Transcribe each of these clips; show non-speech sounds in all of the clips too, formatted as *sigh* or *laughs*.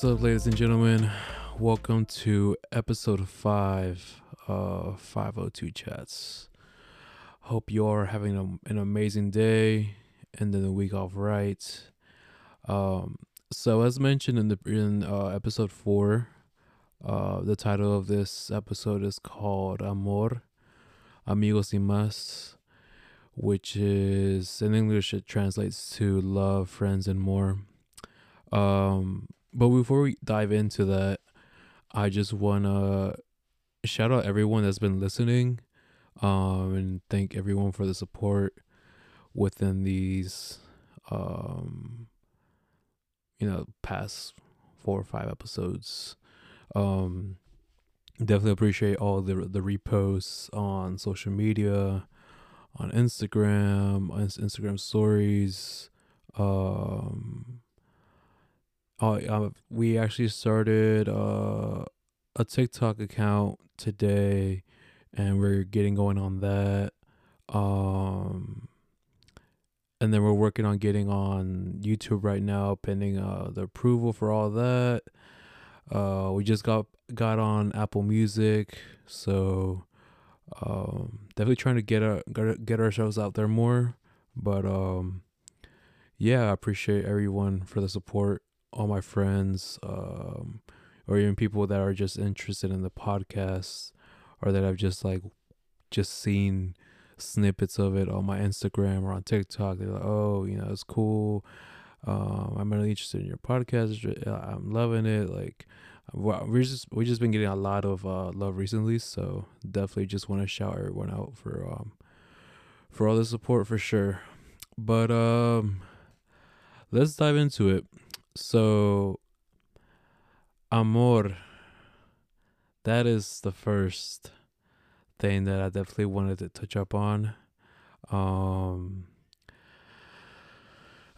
What's up, ladies and gentlemen? Welcome to episode five of 502 Chatz. Hope you are having a, an amazing day and then the week off right. Um, so, as mentioned in the in uh, episode four, uh, the title of this episode is called Amor, Amigos y Más, which is in English it translates to love, friends, and more. Um, but before we dive into that, I just wanna shout out everyone that's been listening, um, and thank everyone for the support within these, um, you know, past four or five episodes. Um, definitely appreciate all the the reposts on social media, on Instagram, on Instagram stories. Um, Oh, uh, we actually started uh, a TikTok account today, and we're getting going on that. Um, and then we're working on getting on YouTube right now, pending uh, the approval for all that. Uh, we just got got on Apple Music, so um, definitely trying to get our get ourselves out there more. But um, yeah, I appreciate everyone for the support all my friends, um, or even people that are just interested in the podcast, or that I've just like just seen snippets of it on my Instagram or on TikTok. They're like, "Oh, you know, it's cool. Um, I'm really interested in your podcast. I'm loving it. Like, we're just we just been getting a lot of uh, love recently. So definitely just want to shout everyone out for um for all the support for sure. But um, let's dive into it. So, amor, that is the first thing that I definitely wanted to touch up on. Um,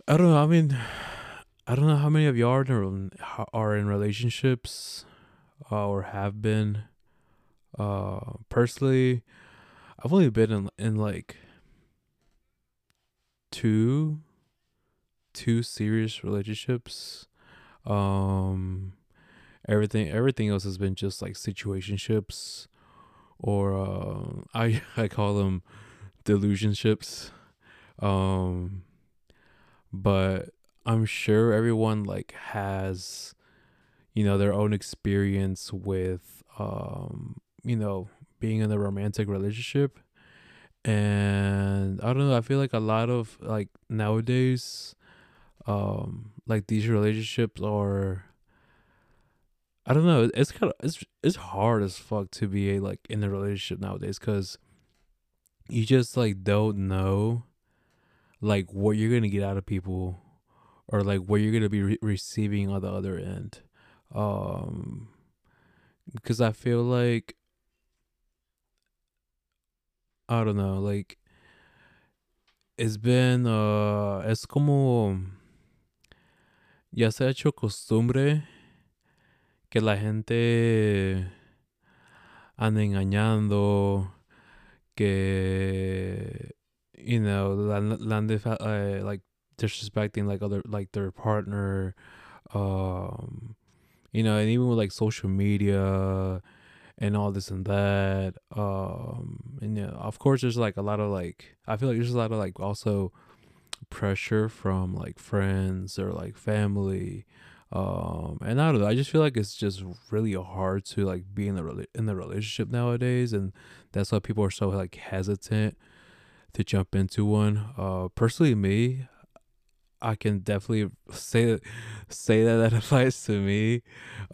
I don't know. I mean, I don't know how many of y'all are in, are in relationships uh, or have been. Uh, personally, I've only been in in like two two serious relationships. Um everything everything else has been just like situationships or uh, *laughs* I I call them delusionships. Um but I'm sure everyone like has you know their own experience with um you know being in a romantic relationship and I don't know I feel like a lot of like nowadays um like these relationships are I don't know. It's kind of it's it's hard as fuck to be a, like in a relationship nowadays because you just like don't know like what you're gonna get out of people or like what you're gonna be re- receiving on the other end. Um, because I feel like I don't know, like it's been uh, es como ya se ha hecho costumbre que la gente anda engañando, que you know, la, la uh, like disrespecting like other like their partner, um, you know, and even with like social media and all this and that, um, and yeah, of course, there's like a lot of like I feel like there's a lot of like also pressure from like friends or like family um and i don't know i just feel like it's just really hard to like be in the in the relationship nowadays and that's why people are so like hesitant to jump into one uh personally me i can definitely say that say that that *laughs* applies to me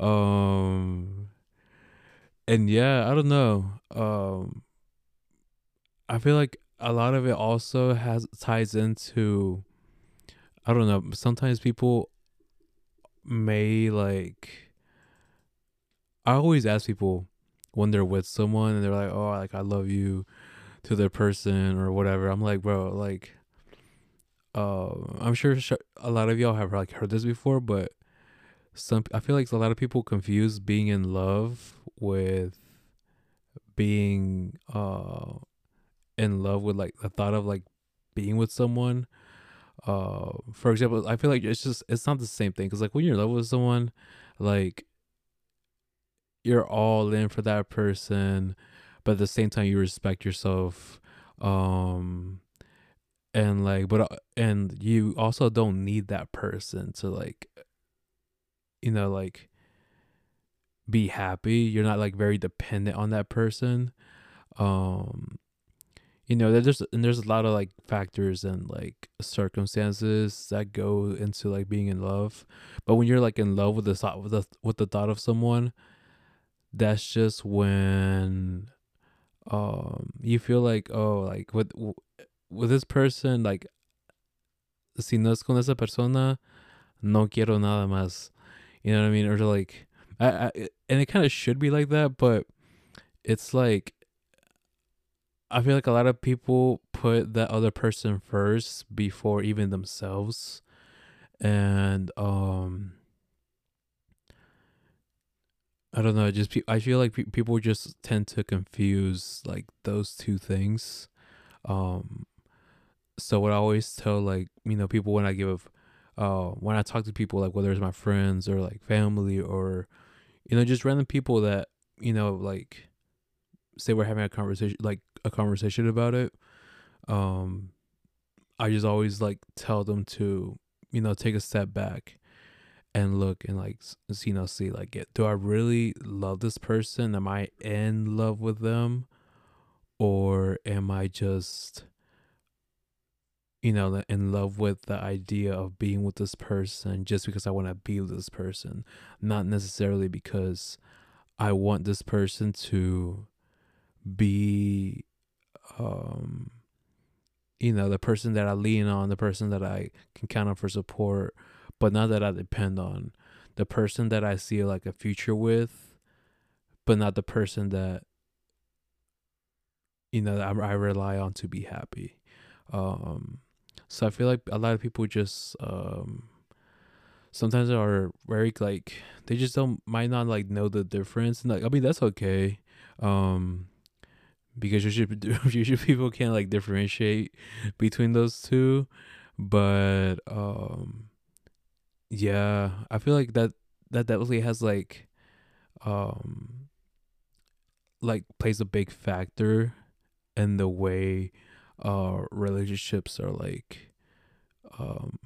um and yeah i don't know um i feel like a lot of it also has ties into I don't know, sometimes people may like I always ask people when they're with someone and they're like, "Oh, like I love you" to their person or whatever. I'm like, "Bro, like uh, I'm sure a lot of y'all have like heard this before, but some I feel like a lot of people confuse being in love with being uh in love with like the thought of like being with someone uh for example i feel like it's just it's not the same thing because like when you're in love with someone like you're all in for that person but at the same time you respect yourself um and like but uh, and you also don't need that person to like you know like be happy. You're not like very dependent on that person um you know there's and there's a lot of like factors and like circumstances that go into like being in love but when you're like in love with the thought with the with the thought of someone that's just when um you feel like oh like with with this person like si no es con esa persona no quiero nada más. You know what i mean? Or like i, I and it kind of should be like that but it's like i feel like a lot of people put that other person first before even themselves and um I don't know. Just I feel like pe- people just tend to confuse like those two things. Um, so what I always tell like you know people when I give, uh, when I talk to people like whether it's my friends or like family or, you know, just random people that you know like, say we're having a conversation like a conversation about it. Um, I just always like tell them to you know take a step back and look and like you know see like it do i really love this person am i in love with them or am i just you know in love with the idea of being with this person just because i want to be with this person not necessarily because i want this person to be um you know the person that i lean on the person that i can count on for support but not that I depend on the person that I see like a future with, but not the person that you know I, I rely on to be happy. Um, so I feel like a lot of people just um, sometimes are very like they just don't might not like know the difference, and like I mean that's okay. Um, because usually *laughs* usually people can't like differentiate between those two, but um yeah, I feel like that that definitely has like um like plays a big factor in the way uh relationships are like um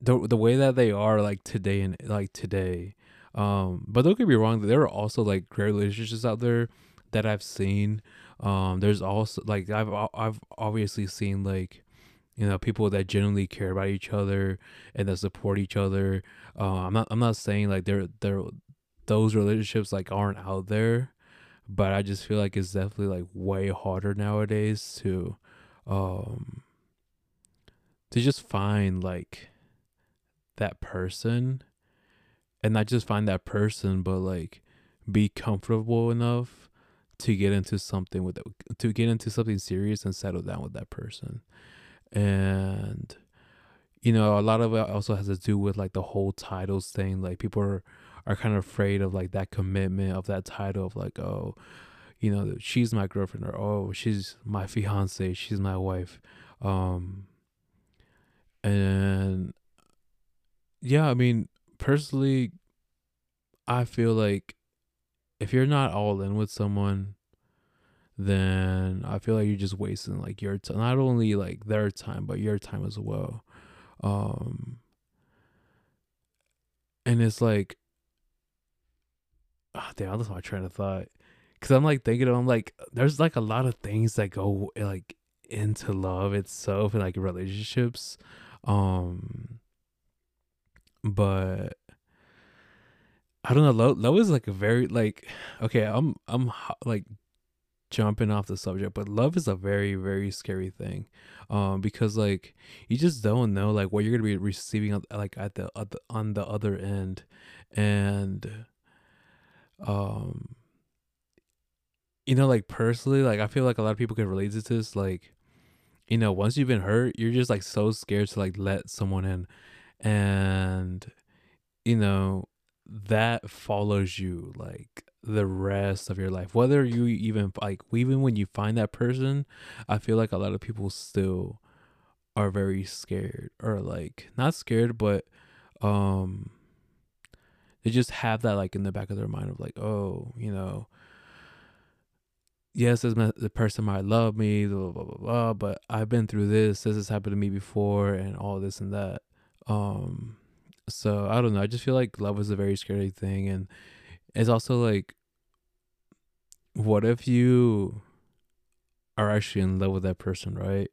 the the way that they are like today and like today. Um but don't get me wrong, there are also like great relationships out there that I've seen. Um there's also like I've I've obviously seen like you know people that genuinely care about each other and that support each other uh, i'm not i'm not saying like they're they're those relationships like aren't out there but i just feel like it's definitely like way harder nowadays to um to just find like that person and not just find that person but like be comfortable enough to get into something with it, to get into something serious and settle down with that person. And you know a lot of it also has to do with like the whole titles thing. Like people are are kind of afraid of like that commitment of that title of like oh you know she's my girlfriend or oh she's my fiance she's my wife. Um and yeah i mean personally i feel like if you're not all in with someone then I feel like you're just wasting like your time, not only like their time, but your time as well. Um, and it's like, oh, damn, I lost my train of thought. Cause I'm like thinking, I'm like, there's like a lot of things that go like into love itself and like relationships. Um, but I don't know. Love, love is like a very like okay. I'm I'm like jumping off the subject, but love is a very very scary thing, um, because like you just don't know like what you're gonna be receiving like at the, at the on the other end, and um, you know like personally like I feel like a lot of people can relate to this like, you know once you've been hurt you're just like so scared to like let someone in, and you know that follows you like the rest of your life. Whether you even like even when you find that person i feel like a lot of people still are very scared or like not scared but um they just have that like in the back of their mind of like oh you know yes this the person might love me blah, blah blah blah but i've been through this this has happened to me before and all this and that. Um so i don't know i just feel like love is a very scary thing and it's also like what if you are actually in love with that person right?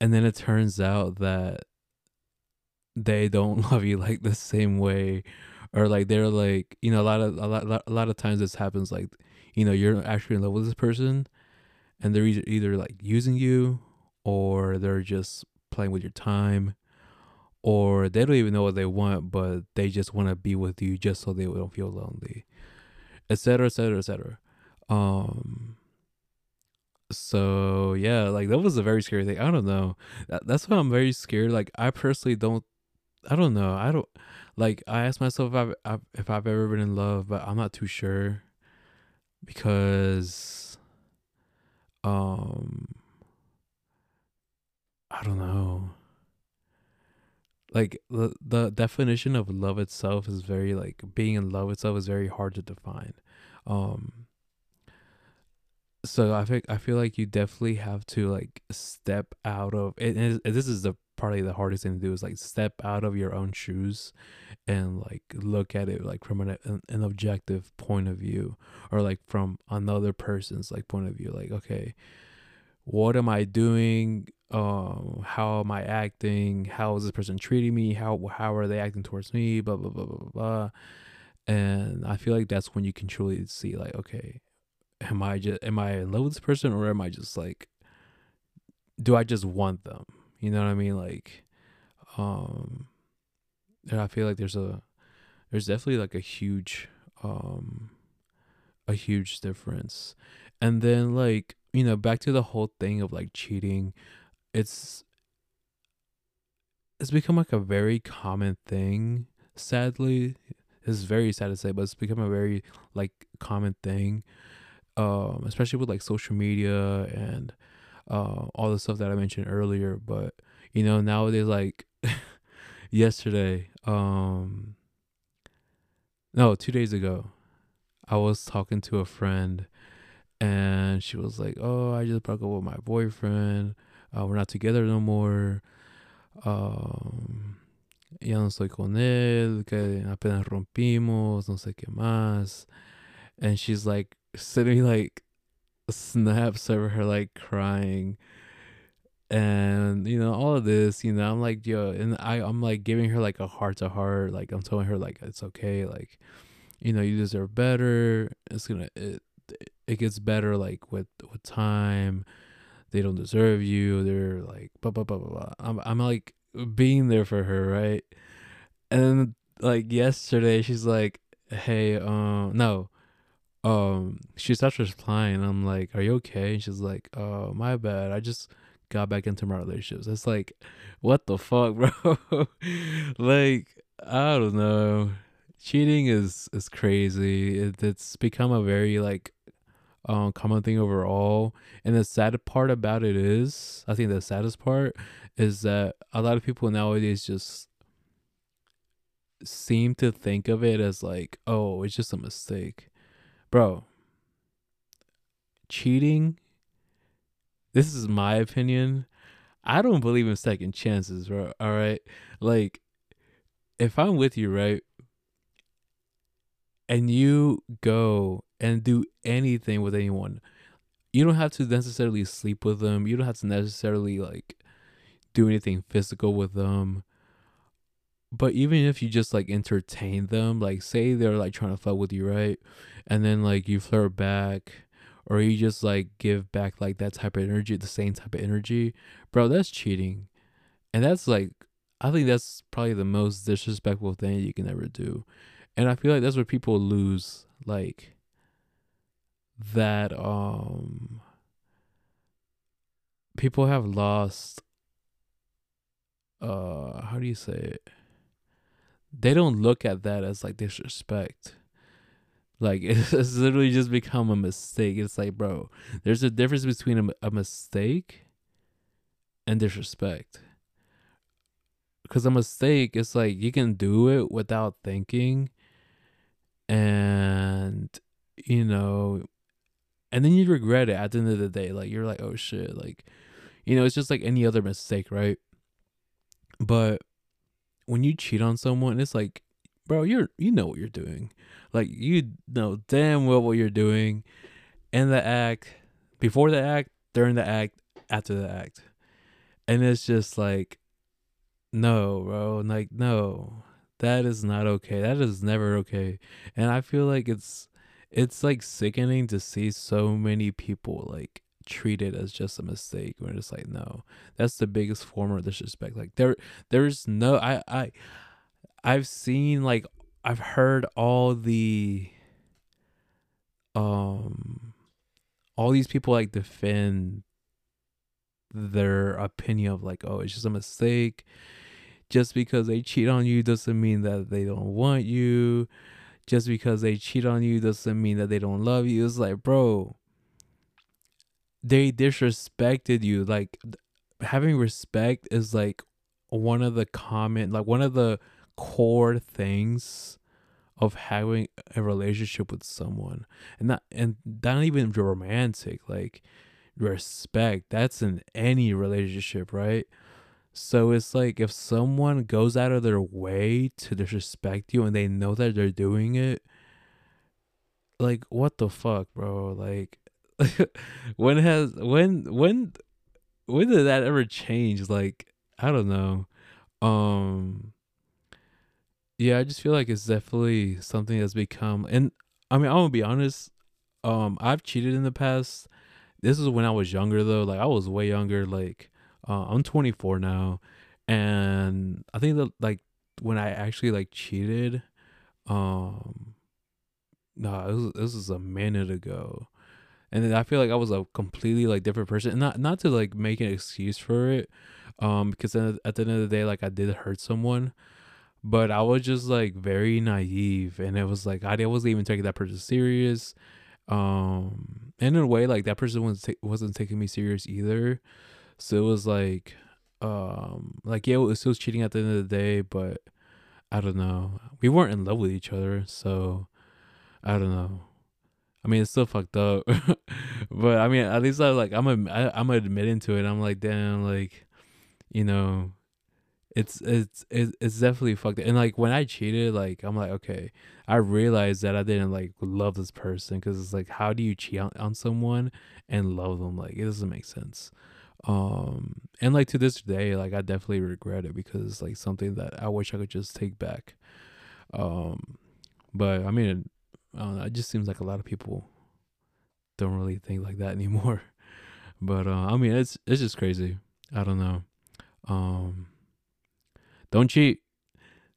And then it turns out that they don't *laughs* love you like the same way or like they're like you know a lot of a lot a lot of times this happens like you know you're actually in love with this person and they're either, either like using you or they're just playing with your time or they don't even know what they want but they just want to be with you just so they don't feel lonely etc etc etc um so yeah like that was a very scary thing. I don't know. That, that's why i'm very scared. Like i personally don't i don't know. I don't like i ask myself if I've, if i've ever been in love but i'm not too sure because um i don't know like the the definition of love itself is very like being in love itself is very hard to define um so I think I feel like you definitely have to like step out of it. And this is the probably the hardest thing to do is like step out of your own shoes and like look at it like from an an objective point of view or like from another person's like point of view. Like okay, what am I doing? Um, how am I acting? How is this person treating me? How how are they acting towards me? Blah blah blah blah blah. And I feel like that's when you can truly see like okay am I just am I in love with this person or am I just like do I just want them? You know what I mean? Like um I feel like there's a there's definitely like a huge um a huge difference. And then like, you know, back to the whole thing of like cheating, it's it's become like a very common thing, sadly. It's very sad to say, but it's become a very like common thing um, especially with like social media and uh, all the stuff that I mentioned earlier. But you know, nowadays, like *laughs* yesterday, um, no, two days ago, I was talking to a friend, and she was like, "Oh, I just broke up with my boyfriend. Uh, we're not together no more. Um, ya no estoy con él. Que apenas rompimos. No sé qué más." And she's like sitting like snaps over her like crying and you know all of this you know i'm like yo and i i'm like giving her like a heart to heart like i'm telling her like it's okay like you know you deserve better it's gonna it it gets better like with with time they don't deserve you they're like blah blah blah blah blah. I'm, I'm like being there for her right? And like yesterday she's like hey um no um she starts replying. I'm like are you okay? And she's like oh my bad. I just got back into my relationships. It's like what the fuck *laughs* bro? Like i don't know. Cheating is is crazy. It, it's become a very like um common thing overall and the sad part about it is i think the saddest part is that a lot of people nowadays just seem to think of it as like oh it's just a mistake bro, cheating, this is my opinion. I don't believe in second chances, bro. All right. Like, if I'm with you, right, and you go and do anything with anyone, you don't have to necessarily sleep with them. You don't have to necessarily, like, do anything physical with them but even if you just like entertain them, like say they're like trying to fuck with you, right? And then like you flirt back or you just like give back like that type of energy, the same type of energy, bro, that's cheating. And that's like I think that's probably the most disrespectful thing you can ever do. And I feel like that's where people lose like that um people have lost uh how do you say it they don't look at that as like disrespect. Like *laughs* it's literally just become a mistake. It's like, bro, there's a difference between a, a mistake and disrespect. Because a mistake, it's like you can do it without thinking, and you know, and then you regret it at the end of the day. Like you're like, oh shit, like you know, it's just like any other mistake, right? But when you cheat on someone, it's like, bro, you're you know what you're doing. Like you know damn well what you're doing in the act, before the act, during the act, after the act. And it's just like no, bro, like no. That is not okay. That is never okay. And I feel like it's it's like sickening to see so many people like treat it as just a mistake when it's like no that's the biggest form of disrespect like there there's no i i i've seen like i've heard all the um all these people like defend their opinion of like oh it's just a mistake just because they cheat on you doesn't mean that they don't want you. Just because they cheat on you doesn't mean that they don't love you. It's like bro they disrespected you. Like having respect is like one of the common like one of the core things of having a relationship with someone. And not and not even romantic like respect. That's in any relationship right so it's like if someone goes out of their way to disrespect you and they know that they're doing it like what the fuck bro like *laughs* when has when when when did that ever change? Like I don't know. Um yeah, I just feel like it's definitely something that's become and I mean I'm gonna be honest, um I've cheated in the past. This is when I was younger though, like I was way younger, like uh, I'm 24 now and I think that like when I actually like cheated, um no, nah, this, was a minute ago and then I feel like I was a completely like different person. And not not to like make an excuse for it, um, because at the end of the day, like I did hurt someone, but I was just like very naive, and it was like I wasn't even taking that person serious, um, and in a way, like that person was ta- wasn't taking me serious either, so it was like, um, like yeah, it was cheating at the end of the day, but I don't know, we weren't in love with each other, so I don't know. I mean, it's still fucked up, *laughs* but I mean, at least I like I'm a, I, I'm admitting to it. I'm like, damn, like, you know, it's it's it's, it's definitely fucked. Up. And like when I cheated, like I'm like, okay, I realized that I didn't like love this person because it's like, how do you cheat on, on someone and love them? Like it doesn't make sense. Um, and like to this day, like I definitely regret it because it's like something that I wish I could just take back. Um, but I mean, I don't know. It just seems like a lot of people don't really think like that *laughs* anymore. But uh, I mean, it's it's just crazy. I don't know. Um, don't cheat.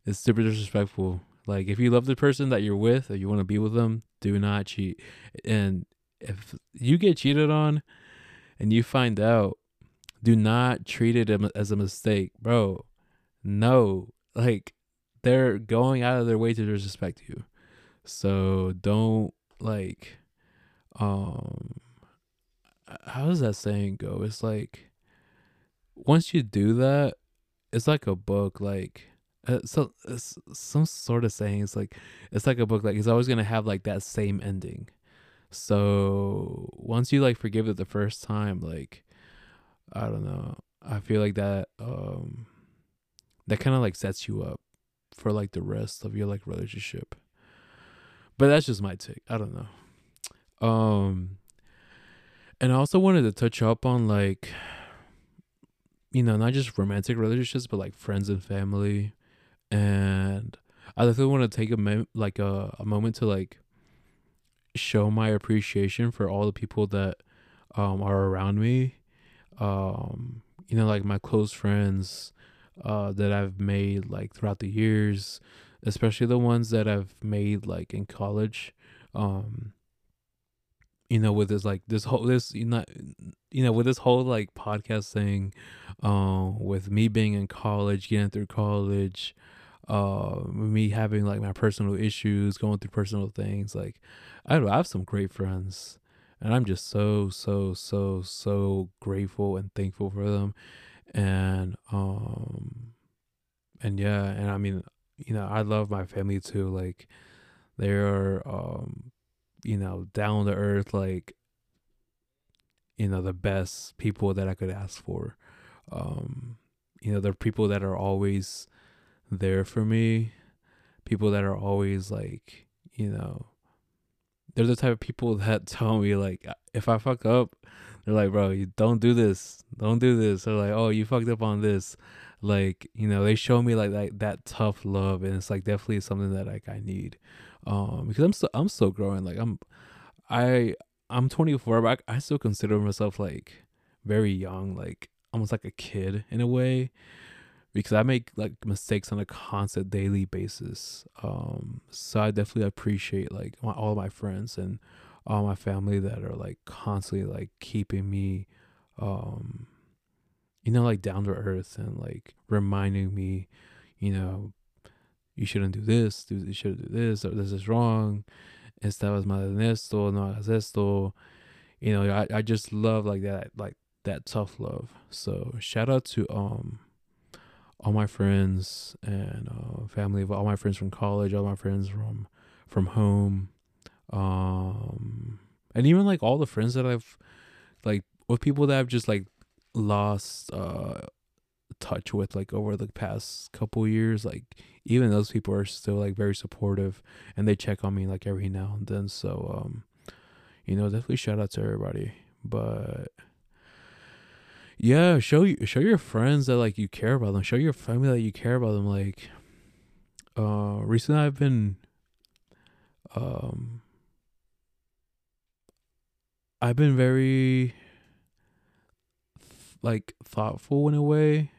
It's super disrespectful. Like if you love the person that you're with, or you want to be with them, do not cheat. And if you get cheated on, and you find out, do not treat it as a mistake, bro. No, like they're going out of their way to disrespect you. So don't like um how does that saying go? It's like once you do that, it's like a book like uh, so some sort of saying it's like it's like a book like it's always going to have like that same ending. So once you like forgive it the first time like I don't know. I feel like that um that kind of like sets you up for like the rest of your like relationship. But that's just my take. I don't know. Um and I also wanted to touch up on like you know, not just romantic relationships, but like friends and family. And I definitely want to take a mem- like a, a moment to like show my appreciation for all the people that um are around me. Um, you know, like my close friends uh that I've made like throughout the years especially the ones that I've made like in college. Um, you know, with this like this whole this you know you know with this whole like podcast thing, um, with me being in college, getting through college, uh, me having like my personal issues, going through personal things, like I, I have some great friends, and I'm just so so so so grateful and thankful for them, and um and yeah and i mean you know i love my family too like they're um you know down to earth like you know the best people that i could ask for. Um you know they're people that are always there for me people that are always like you know they're the type of people that tell me like if i fuck up they're like bro you don't do this. Don't do this. They're like oh you fucked up on this. Like you know they show me like that that tough love and it's like definitely something that like i need um because i'm still i'm still growing like i'm i i'm 24 but I, I still consider myself like very young like almost like a kid in a way because I make like mistakes on a constant daily basis. Um, so I definitely appreciate like my, all my friends and all my family that are like constantly like keeping me, um, you know, like down to earth and like reminding me, you know, you shouldn't do this, do you should do this, or this is wrong. Estabas mal en esto, no hagas esto. You know, I, I just love like that, like that tough love. So shout out to um all my friends and uh, family, of all my friends from college, all my friends from from home, um, and even like all the friends that I've like with people that I've just like lost uh touch with like over the past couple years like even those people are still like very supportive and they check on me like every now and then. So um you know definitely shout out to everybody. But yeah show you show your friends that like you care about them. Show your family that you care about them like uh recently i've been um i've been very like thoughtful in a way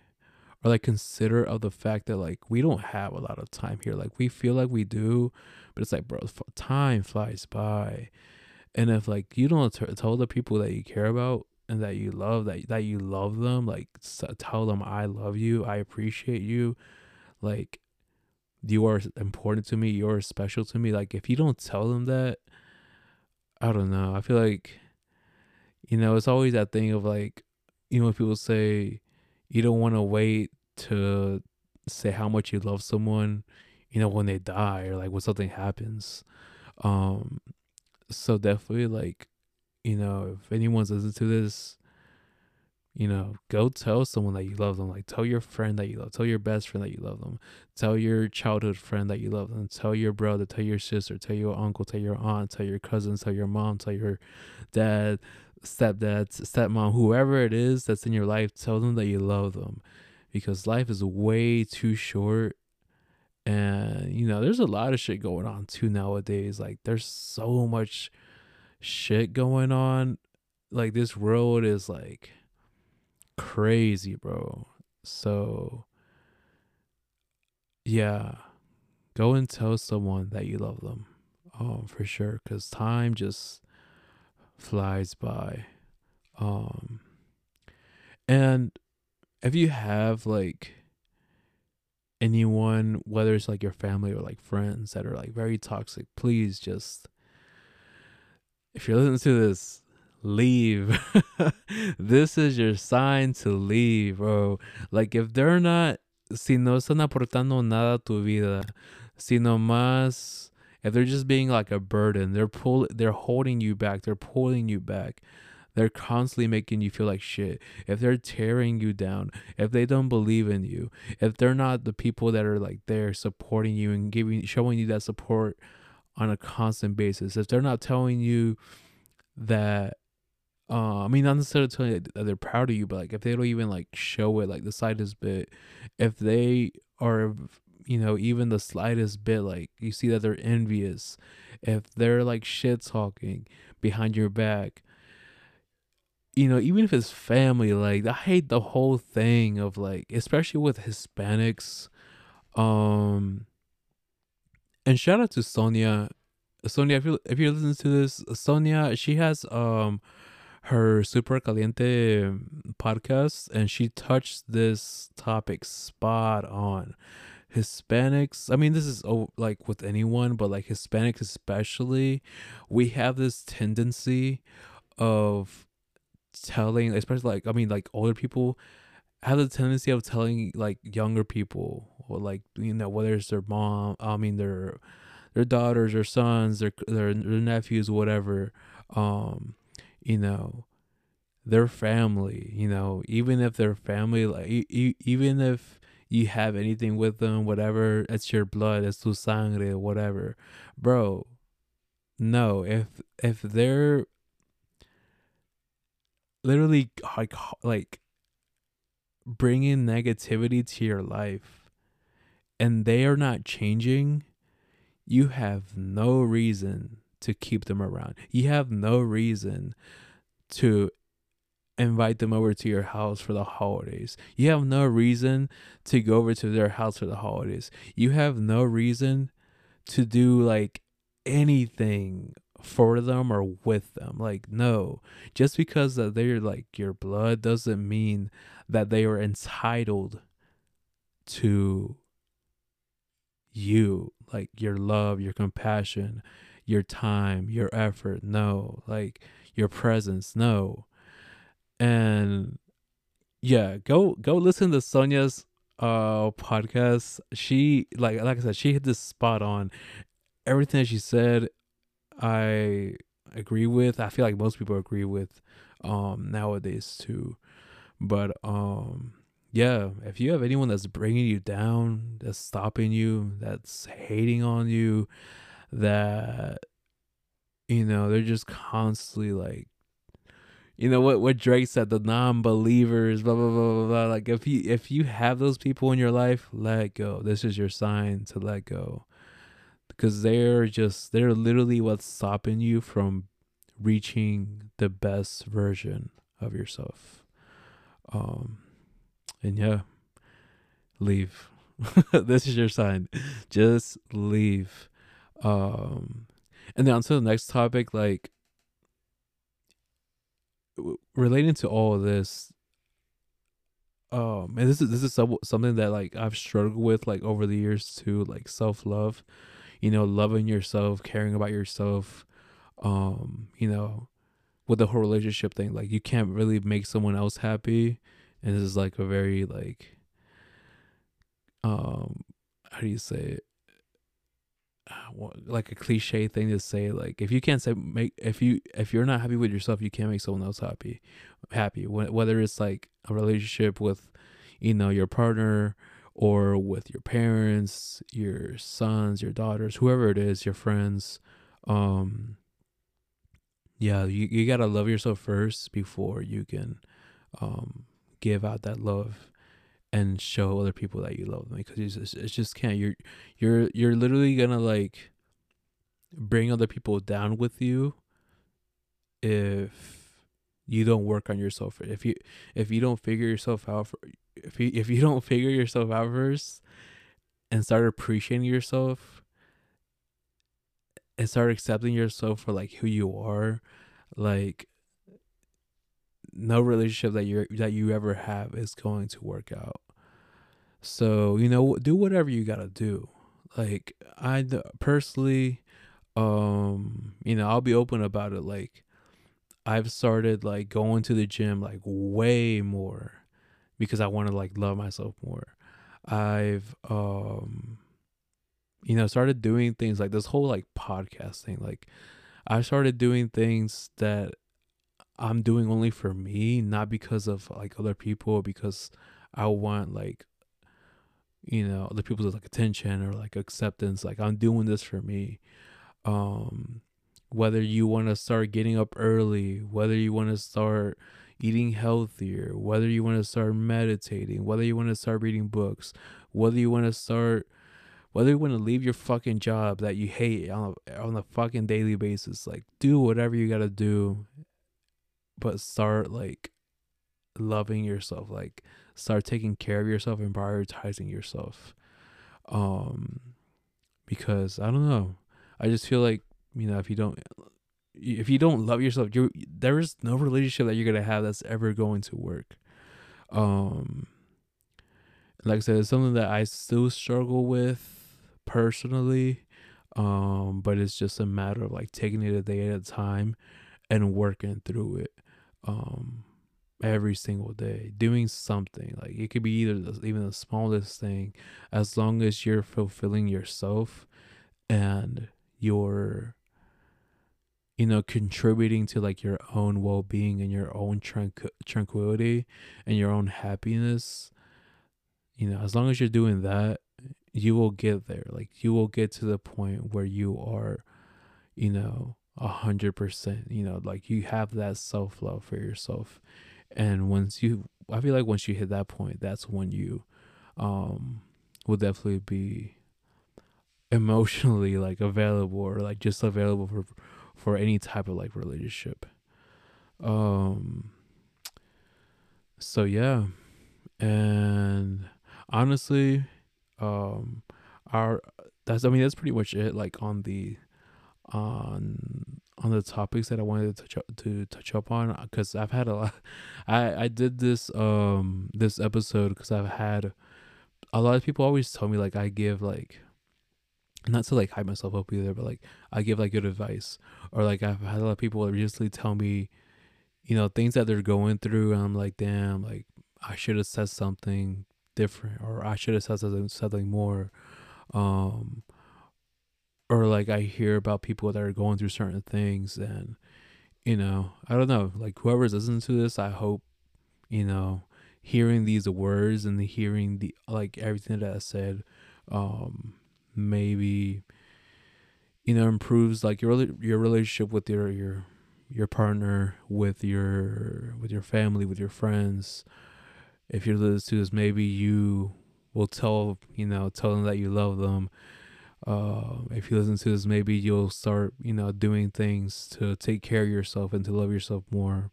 or like considerate of the fact that like we don't have a lot of time here. Like we feel like we do but it's like bro time flies by. And if like you don't t- tell the people that you care about and that you love that that you love them like tell them i love you. I appreciate you. Like you are important to me. You're special to me. Like if you don't tell them that i don't know. I feel like you know it's always that thing of like you know people say you don't want to wait to say how much you love someone you know when they die or like when something happens. Um so definitely like you know, if anyone's listening to this, you know, go tell someone that you love them. Like tell your friend that you love, tell your best friend that you love them, tell your childhood friend that you love them, tell your brother, tell your sister, tell your uncle, tell your aunt, tell your cousins, tell your mom, tell your dad, stepdad, stepmom, whoever it is that's in your life, tell them that you love them. Because life is way too short and you know, there's a lot of shit going on too nowadays. Like there's so much shit going on. Like this world is like crazy, bro. So yeah, go and tell someone that you love them. Um, for sure, cause time just flies by. Um, and if you have like anyone, whether it's like your family or like friends that are like very toxic, please just if you're listening to this, leave. *laughs* this is your sign to leave, bro. Like if they're not, si no están aportando nada a tu vida, sino más, if they're just being like a burden, they're pull, they're holding you back, they're pulling you back. They're constantly making you feel like shit. If they're tearing you down, if they don't believe in you, if they're not the people that are like there supporting you and giving, showing you that support on a constant basis. If they're not telling you that, uh, I mean, not necessarily telling you that they're proud of you, but like if they don't even like show it, like the slightest bit, if they are, you know, even the slightest bit, like you see that they're envious, if they're like shit talking behind your back, you know, even if it's family, like I hate the whole thing of like, especially with Hispanics, um, and shout out to Sonia. Sonia, if you if you're listening to this, Sonia, she has um her Super Caliente podcast, and she touched this topic spot on. Hispanics, I mean, this is oh, like with anyone, but like Hispanics especially, we have this tendency of telling, especially like I mean, like older people have the tendency of telling like younger people or like you know whether it's their mom i mean their their daughters or sons their their, their nephews whatever um you know their family you know even if their family like e- even if you have anything with them whatever it's your blood it's tu sangre whatever. Bro no if if they're literally like like bringing negativity to your life and they are not changing, you have no reason to keep them around. You have no reason to invite them over to your house for the holidays. You have no reason to go over to their house for the holidays. You have no reason to do like anything for them or with them. Like no, just because that they're like your blood doesn't mean that they are entitled to you, like your love, your compassion, your time, your effort. No, like your presence. No. And yeah, go go listen to Sonia's uh podcast. She like like I said, she hit this spot on. Everything she said I agree with. I feel like most people agree with um nowadays too. But um yeah, if you have anyone that's bringing you down, that's stopping you, that's hating on you, that you know, they're just constantly like you know what what Drake said, the non-believers, blah blah blah blah blah. Like if you if you have those people in your life, let go. This is your sign to let go because they're just they're literally what's stopping you from reaching the best version of yourself um and yeah leave. *laughs* This is your sign. Just leave. Um and then on to the next topic like relating to all of this um and this is this is some, something that like i've struggled with like over the years too like self-love you know, loving yourself, caring about yourself, um, you know, with the whole relationship thing, like you can't really make someone else happy. And this is like a very like um how do you say it? like a cliche thing to say like if you can't say make if you if you're not happy with yourself you can't make someone else happy happy whether it's like a relationship with you know your partner or with your parents, your sons, your daughters, whoever it is, your friends. Um yeah, you, you gotta love yourself first before you can um give out that love and show other people that you love them because it's just, it's just can't you're you're you're literally gonna like bring other people down with you if you don't work on yourself if you if you don't figure yourself out for if you if you don't *laughs* figure yourself out first and start appreciating yourself and start accepting yourself for like who you are, like no relationship that you that you ever have is going to work out. So, you know, do whatever you got to do. Like I personally um, you know, I'll be open about it like I've started like going to the gym like way more because I want to like love myself more. I've um you know started doing things like this whole like podcast thing like I started doing things that I'm doing only for me, not because of like other people because I want like you know other people's like attention or like acceptance. Like I'm doing this for me. Um whether you want to start getting up early whether you want to start eating healthier, whether you want to start meditating, whether you want to start reading books, whether you want to start whether you want to leave your fucking job that you hate on a, on a fucking daily basis, like do whatever you got to do but start like loving yourself, like start taking care of yourself and prioritizing yourself. Um because I don't know. I just feel like, you know, if you don't if you don't love yourself, you there is no relationship that you're gonna have that's ever going to work. Um, like I said, it's something that I still struggle with personally. Um, but it's just a matter of like taking it a day at a time and working through it. Um, every single day doing something. Like it could be either the, even the smallest thing as long as you're fulfilling yourself and you're you know contributing to like your own well-being and your own tranqu- tranquility and your own happiness you know as long as you're doing that you will get there. Like you will get to the point where you are you know a hundred percent you know like you have that self-love for yourself. And once you i feel like once you hit that point that's when you um will definitely be emotionally like available or like just available for for any type of like relationship. Um so yeah. And honestly um our that's i mean that's pretty much it like on the on on the topics that I wanted to touch up, to touch up on because I've had a lot. *laughs* I I did this um this episode because I've had a lot of people always tell me like I give like not to like hype myself up either, but like I give like good advice or like I've had a lot of people recently tell me, you know, things that they're going through, and I'm like, damn, like I should have said something different or I should have said something something more. Um, or like I hear about people that are going through certain things and you know, I don't know, like whoever's listening to this, I hope, you know, hearing these words and hearing the like everything that I said, um, maybe you know improves like your your relationship with your your your partner, with your with your family, with your friends. If you're listening to this, maybe you will tell you know tell them that you love them uh, if you listen to this, maybe you'll start, you know, doing things to take care of yourself and to love yourself more.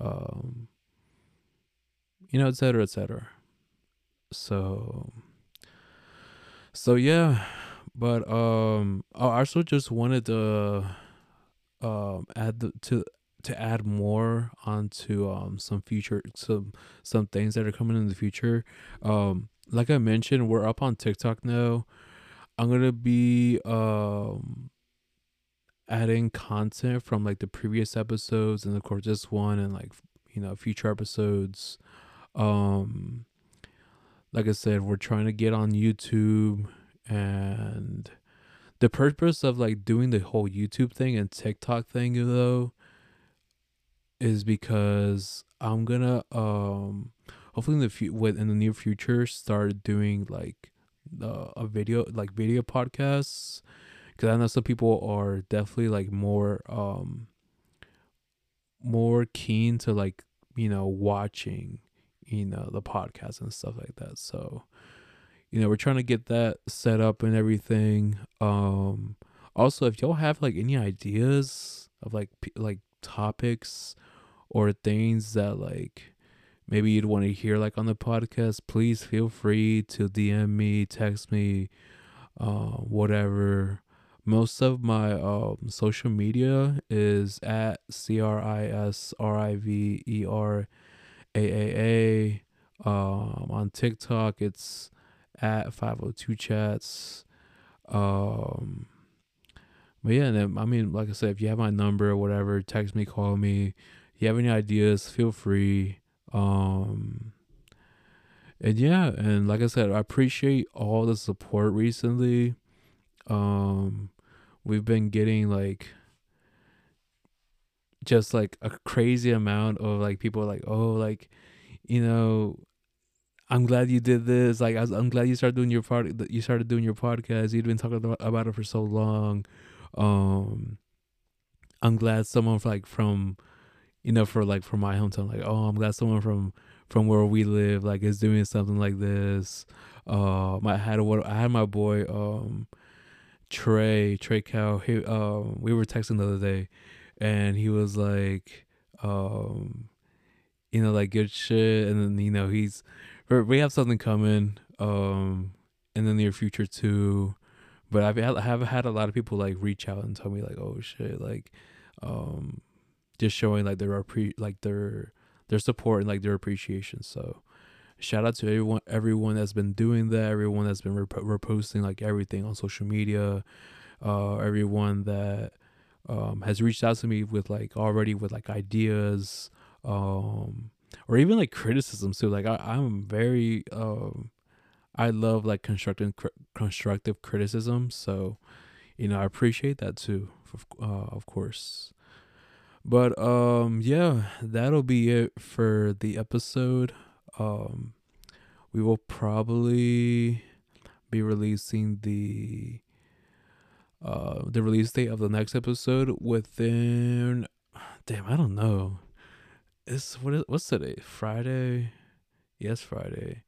Um, you know, et cetera, et cetera. So, so yeah, but um, I also just wanted to um add the, to to add more onto um some future some some things that are coming in the future. Um, like I mentioned, we're up on TikTok now. I'm gonna be um adding content from like the previous episodes and of course this one and like you know future episodes. Um like I said, we're trying to get on YouTube and the purpose of like doing the whole YouTube thing and TikTok thing though is because I'm gonna um hopefully in the fu- in the near future start doing like uh, a video like video podcasts because I know some people are definitely like more um more keen to like you know watching you know the podcast and stuff like that. So you know we're trying to get that set up and everything. Um also if y'all have like any ideas of like like topics or things that like maybe you'd want to hear like on the podcast, please feel free to DM me, text me, uh, whatever. Most of my um, social media is at C R I S R I V E R A A A. Um, on TikTok, it's at 502 Chatz. Um, but yeah, then, I mean, like I said, if you have my number or whatever, text me, call me. If you have any ideas, feel free. Um, and yeah, and like I said, I appreciate all the support recently. Um, we've been getting like just like a crazy amount of like people like, oh, like, you know, I'm glad you did this. Like, I am glad you started doing your part. You started doing your podcast. You'd been talking about it for so long. Um, I'm glad someone like from you know, for like for my hometown, like, oh, I'm glad someone from from where we live like is doing something like this. Um, I had what I had my boy um Trey Trey Cow. He um we were texting the other day, and he was like, um, you know, like good shit, and then you know he's we have something coming um in the near future too. But I've had I have had a lot of people like reach out and tell me like, oh shit, like um just showing like their appre- like their their support and like their appreciation. So shout out to everyone everyone that's been doing that, everyone that's been rep- reposting like everything on social media, uh, everyone that um, has reached out to me with like already with like ideas, um, or even like criticism too. Like I, I'm very um I love like constructive cr- constructive criticism. So, you know, I appreciate that too. Uh, of course. But um yeah, that'll be it for the episode. Um we will probably be releasing the uh the release date of the next episode within damn, I don't know. It's what is what's today? Friday? Yes, Friday.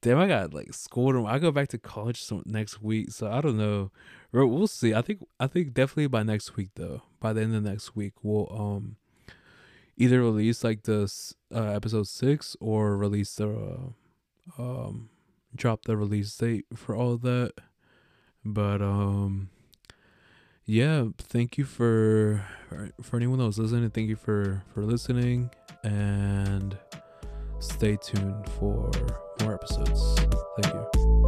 Damn, I got like school. I go back to college some next week, so I don't know. We'll see. I think I think definitely by next week though. By the end of next week, we'll um either release like the uh, episode six or release the uh, um drop the release date for all that. But um yeah, thank you for for anyone that was listening. Thank you for for listening and stay tuned for more episodes. Thank you.